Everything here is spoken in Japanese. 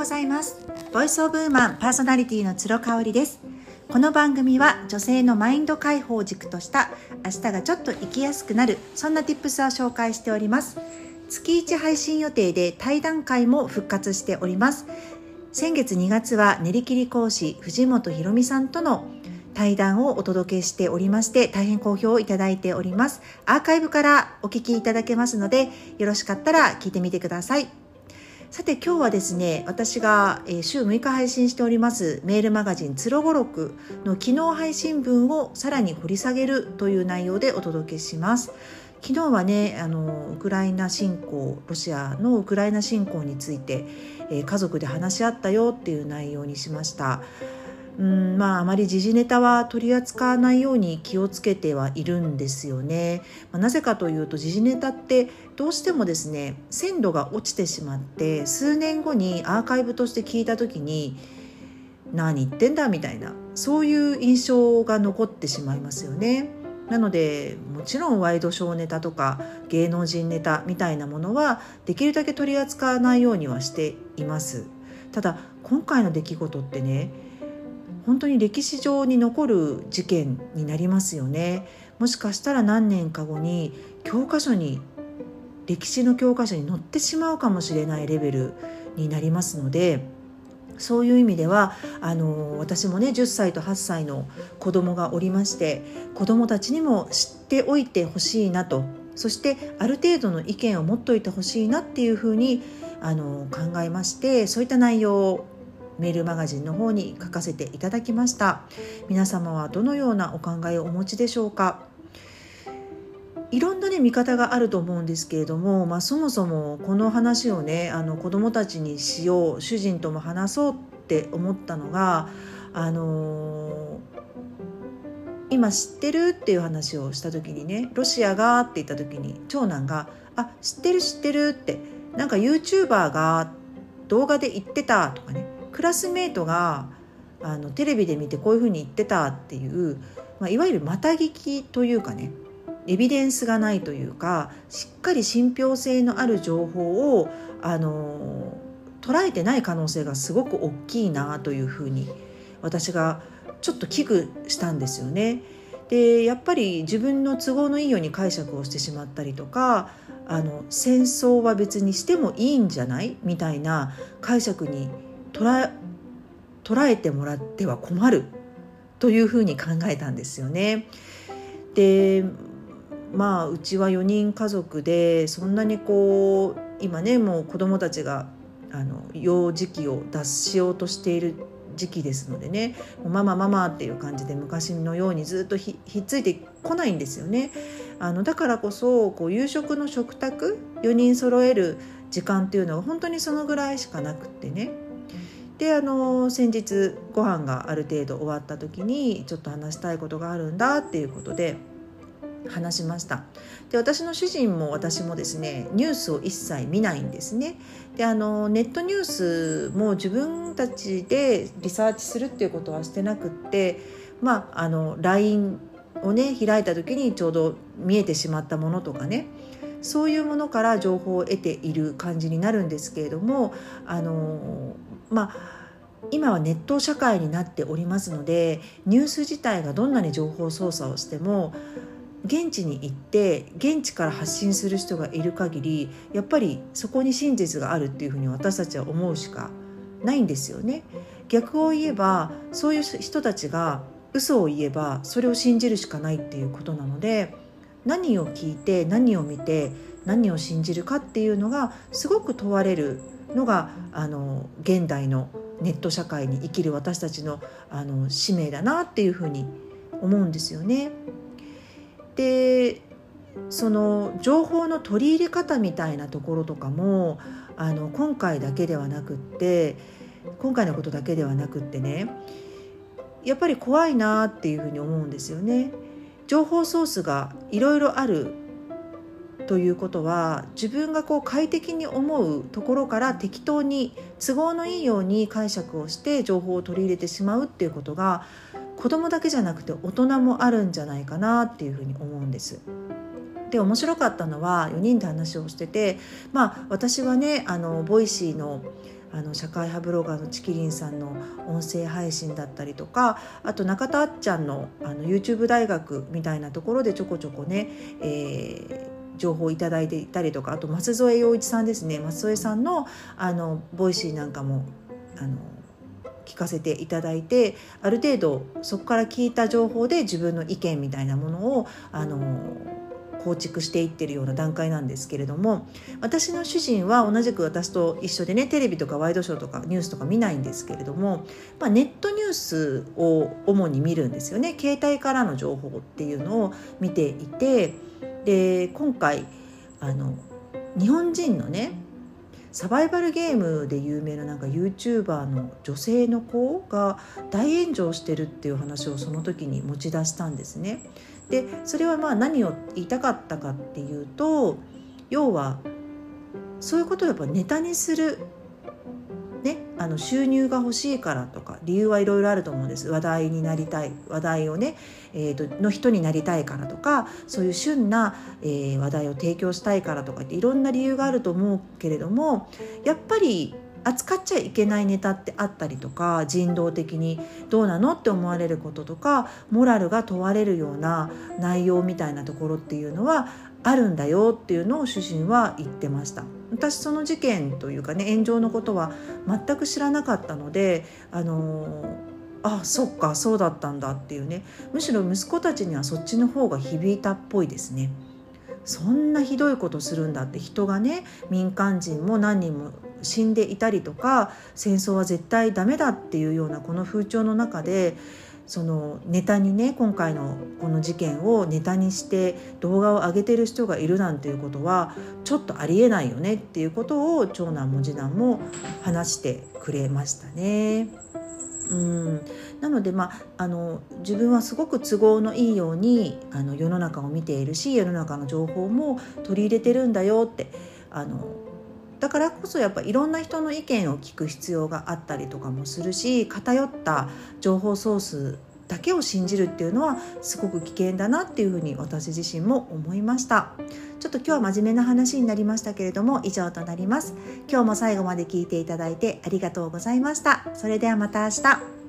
ございます。ボイスオブウーマンパーソナリティの鶴香織です。この番組は女性のマインド解放軸とした明日がちょっと生きやすくなるそんな tips を紹介しております。月1配信予定で対談会も復活しております。先月2月は練り切り講師藤本ひろみさんとの対談をお届けしておりまして大変好評をいただいております。アーカイブからお聞きいただけますのでよろしかったら聞いてみてください。さて今日はですね私が週6日配信しておりますメールマガジン「つろごろく」の昨日配信分をさらに掘り下げるという内容でお届けします。昨日はねあのウクライナ侵攻ロシアのウクライナ侵攻について、え家族で話し合ったよっていう内容にしました。うんまああまり時事ネタは取り扱わないように気をつけてはいるんですよね、まあ、なぜかというと時事ネタってどうしてもですね鮮度が落ちてしまって数年後にアーカイブとして聞いた時に何言ってんだみたいなそういう印象が残ってしまいますよね。なのでもちろんワイドショーネタとか芸能人ネタみたいなものはできるだけ取り扱わないようにはしています。ただ今回の出来事ってね本当に歴史上に残る事件になりますよね。もしかしたら何年か後に教科書に歴史の教科書に載ってしまうかもしれないレベルになりますのでそういう意味ではあの私もね10歳と8歳の子供がおりまして子供たちにも知っておいてほしいなと。そしてある程度の意見を持っておいてほしいなっていうふうにあの考えましてそういった内容をメールマガジンの方に書かせていただきました。皆様はどのようなお考えをお持ちでしょうか？いろんなね見方があると思うんですけれども、まあ、そもそもこの話をねあの子供たちにしよう主人とも話そうって思ったのがあのー、今知ってるっていう話をした時にねロシアがって言った時に長男が「あ知ってる知ってる」ってなんか YouTuber が動画で言ってたとかねクラスメートがあのテレビで見てこういうふうに言ってたっていう、まあ、いわゆるまた聞きというかねエビデンスがないというかしっかり信憑性のある情報をあの捉えてない可能性がすごく大きいなというふうに私がちょっと危惧したんですよね。でやっぱり自分の都合のいいように解釈をしてしまったりとかあの戦争は別にしてもいいんじゃない？みたいな解釈に捉えてもらっては困るというふうに考えたんですよね。でまあうちは4人家族でそんなにこう今ねもう子供たちがあの幼児期を脱しようとしている時期ですのでねもうママママっていう感じで昔のようにずっとひっついてこないんですよね。あのだからこそこう夕食の食卓4人揃える時間っていうのは本当にそのぐらいしかなくってねであの先日ご飯がある程度終わった時にちょっと話したいことがあるんだっていうことで話しました。で私の主人も私もですねニュースを一切見ないんですね。であのネットニュースも自分たちでリサーチするっていうことはしてなくってまああの LINE をね開いた時にちょうど見えてしまったものとかねそういうものから情報を得ている感じになるんですけれどもあのまあ今はネット社会になっておりますのでニュース自体がどんなに情報操作をしても現地に行って現地から発信する人がいる限りやっぱりそこに真実があるっていうふうに私たちは思うしかないんですよね。逆を言えばそういう人たちが嘘を言えばそれを信じるしかないっていうことなので何を聞いて何を見て何を信じるかっていうのがすごく問われるのがあの現代のネット社会に生きる私たちのあの使命だなっていうふうに思うんですよね。でその情報の取り入れ方みたいなところとかもあの今回だけではなくって今回のことだけではなくってねやっぱり怖いなっていうふうに思うんですよね。情報ソースがいろいろあるということは自分がこう快適に思うところから適当に都合のいいように解釈をして情報を取り入れてしまうっていうことが子供だけじゃなくて大人もあるんじゃないかなっていうふうに思うんです。で面白かったのは4人で話をしててまあ私はねあの Voicy のあの社会派ブロガーのちきりんさんの音声配信だったりとかあと中田あっちゃんのあの YouTube 大学みたいなところでちょこちょこね、えー情報をいただいていたりとかあと舛添要一さんですね。舛添さんのあの Voicy なんかもあの聞かせていただいてある程度そこから聞いた情報で自分の意見みたいなものをあの構築していってるような段階なんですけれども私の主人は同じく私と一緒でねテレビとかワイドショーとかニュースとか見ないんですけれども、まあ、ネットニュースを主に見るんですよね。携帯からの情報っていうのを見ていてで今回あの日本人のねサバイバルゲームで有名ななんか YouTuber の女性の子が大炎上してるっていう話をその時に持ち出したんですね。でそれはまあ何を言いたかったかっていうと要はそういうことをやっぱネタにする、あの収入が欲しいからとか理由はいろいろあると思うんです。話題になりたい話題をね、えーと、の人になりたいからとかそういう旬な、えー、話題を提供したいからとかっていろんな理由があると思うけれどもやっぱり扱っちゃいけないネタってあったりとか人道的にどうなのって思われることとかモラルが問われるような内容みたいなところっていうのはあるんだよっていうのを主人は言ってました。私その事件というかね炎上のことは全く知らなかったのであのあそっかそうだったんだっていうね。むしろ息子たちにはそっちの方が響いたっぽいですね。そんなひどいことするんだって人がね民間人も何人も死んでいたりとか戦争は絶対ダメだっていうようなこの風潮の中でそのネタにね今回のこの事件をネタにして動画を上げてる人がいるなんていうことはちょっとありえないよねっていうことを長男も次男も話してくれましたね。うんなので、まあ、あの自分はすごく都合のいいようにあの世の中を見ているし世の中の情報も取り入れてるんだよってあのだからこそやっぱいろんな人の意見を聞く必要があったりとかもするし偏った情報ソースだけを信じるっていうのはすごく危険だなっていうふうに私自身も思いました。ちょっと今日は真面目な話になりましたけれども以上となります。今日も最後まで聞いていただいてありがとうございました。それではまた明日。